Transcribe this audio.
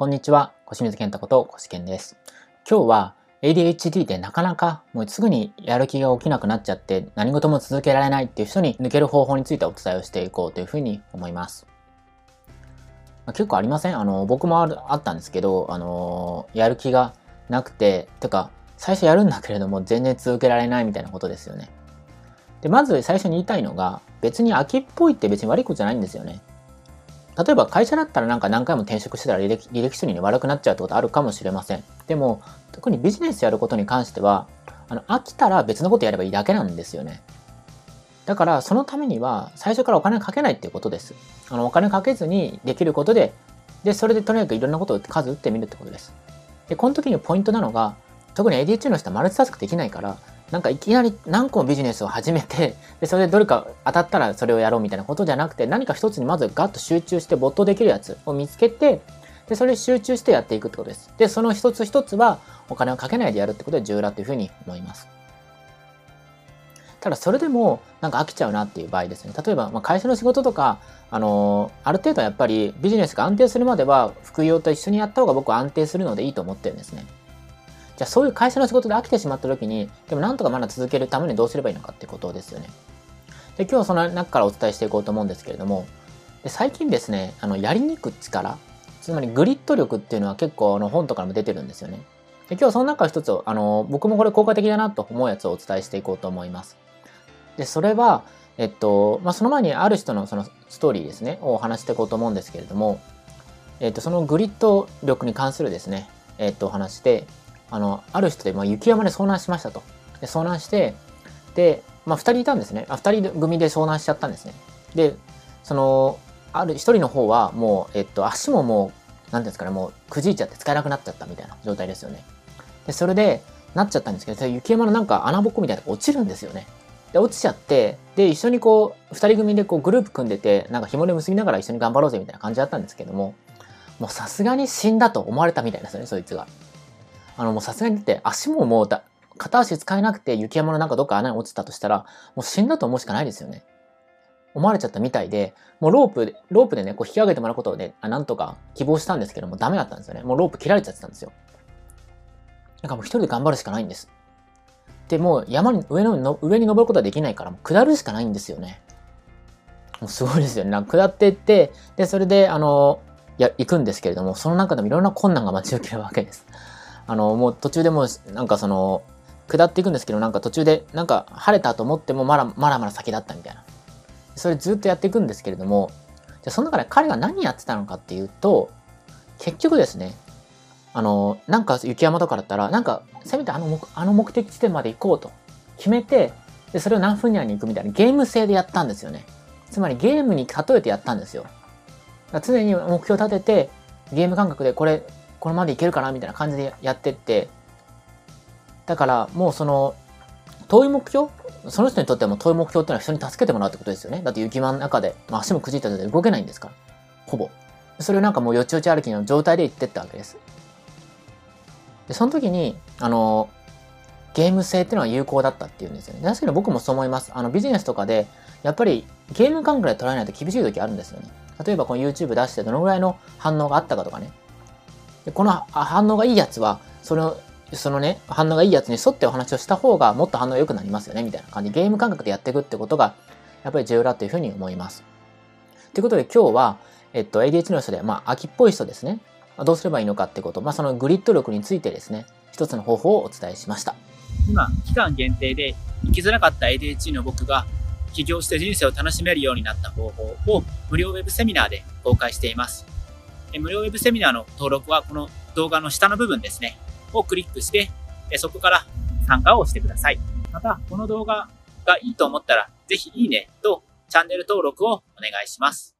こんにちは、小清水健太こと小志健です。今日は ADHD でなかなかもうすぐにやる気が起きなくなっちゃって何事も続けられないっていう人に抜ける方法についてお伝えをしていこうというふうに思います。まあ、結構ありません？あの、僕もあったんですけど、あのやる気がなくて、てか、最初やるんだけれども全然続けられないみたいなことですよね。で、まず最初に言いたいのが、別に秋っぽいって別に悪いことじゃないんですよね。例えば会社だったらなんか何回も転職してたら履歴履歴書にね悪くなっちゃうってことあるかもしれません。でも、特にビジネスやることに関しては、あの、飽きたら別のことやればいいだけなんですよね。だから、そのためには、最初からお金かけないっていうことです。あの、お金かけずにできることで、で、それでとにかくいろんなことを数打ってみるってことです。で、この時にポイントなのが、特に ADHD の人はマルチタスクできないから、なんかいきなり何個もビジネスを始めて、で、それでどれか当たったらそれをやろうみたいなことじゃなくて、何か一つにまずガッと集中して没頭できるやつを見つけて、で、それ集中してやっていくってことです。で、その一つ一つはお金をかけないでやるってことで重要だというふうに思います。ただそれでもなんか飽きちゃうなっていう場合ですね。例えば、まあ、会社の仕事とか、あのー、ある程度やっぱりビジネスが安定するまでは副業と一緒にやった方が僕は安定するのでいいと思ってるんですね。じゃあそういう会社の仕事で飽きてしまった時に、でもなんとかまだ続けるためにどうすればいいのかってことですよね。で、今日はその中からお伝えしていこうと思うんですけれども、で最近ですね、あの、やりにく力、つまりグリッド力っていうのは結構あの本とかも出てるんですよね。で、今日はその中一つを、あの、僕もこれ効果的だなと思うやつをお伝えしていこうと思います。で、それは、えっと、まあ、その前にある人のそのストーリーですね、をお話していこうと思うんですけれども、えっと、そのグリッド力に関するですね、えっと、お話で、あの、ある人で、まあ、雪山で遭難しましたと。で、遭難して、で、まあ、二人いたんですね。あ、二人組で遭難しちゃったんですね。で、その、ある一人の方は、もう、えっと、足ももう、なんですかね、もう、くじいちゃって使えなくなっちゃったみたいな状態ですよね。で、それで、なっちゃったんですけど、雪山のなんか穴ぼこみたいなとこ落ちるんですよね。で、落ちちゃって、で、一緒にこう、二人組でこう、グループ組んでて、なんか紐で結びながら一緒に頑張ろうぜみたいな感じだったんですけども、もうさすがに死んだと思われたみたいですよね、そいつが。あの、もうさすがにって足ももうだ、片足使えなくて雪山のなんかどっか穴に落ちたとしたら、もう死んだと思うしかないですよね。思われちゃったみたいで、もうロープ、ロープでね、こう引き上げてもらうことをね、なんとか希望したんですけども、ダメだったんですよね。もうロープ切られちゃってたんですよ。なんかもう一人で頑張るしかないんです。で、もう山に、上のの、上に登ることはできないから、もう下るしかないんですよね。もうすごいですよね。なんか下っていって、で、それで、あの、や、行くんですけれども、その中でもいろんな困難が待ち受けるわけです。あの、もう途中でも、なんかその、下っていくんですけど、なんか途中で、なんか晴れたと思っても、まだまだまだ先だったみたいな。それずっとやっていくんですけれども、じゃその中で彼が何やってたのかっていうと、結局ですね、あの、なんか雪山とかだったら、なんか、せめてあの目あの目的地点まで行こうと決めて、で、それを何分以内に行くみたいなゲーム性でやったんですよね。つまりゲームに例えてやったんですよ。常に目標を立てて、ゲーム感覚でこれ、これまでいけるかなみたいな感じでやってって、だからもうその、遠い目標？その人にとっても遠い目標ってのは人に助けてもらうってことですよね。だって雪間の中で、まあ、足もくじいた状態で動けないんですから。ほぼ。それをなんかもうよちよち歩きの状態で行ってったわけです。で、その時に、あの、ゲーム性っていうのは有効だったっていうんですよね。確かに僕もそう思います。あの、ビジネスとかで、やっぱりゲーム感覚で捉えないと厳しい時あるんですよね。例えばこの YouTube 出してどのぐらいの反応があったかとかね。でこの反応がいいやつは、その、そのね、反応がいいやつに沿ってお話をした方がもっと反応良くなりますよね、みたいな感じ、ゲーム感覚でやっていくってことが、やっぱり重要だというふうに思います。ということで今日は、えっと、ADHD の人で、まあ、秋っぽい人ですね。どうすればいいのかってこと、まあ、そのグリッド力についてですね、一つの方法をお伝えしました。今、期間限定で生きづらかった ADHD の僕が起業して人生を楽しめるようになった方法を無料ウェブセミナーで公開しています。無料ウェブセミナーの登録はこの動画の下の部分ですね、をクリックして、そこから参加をしてください。また、この動画がいいと思ったら、ぜひいいねとチャンネル登録をお願いします。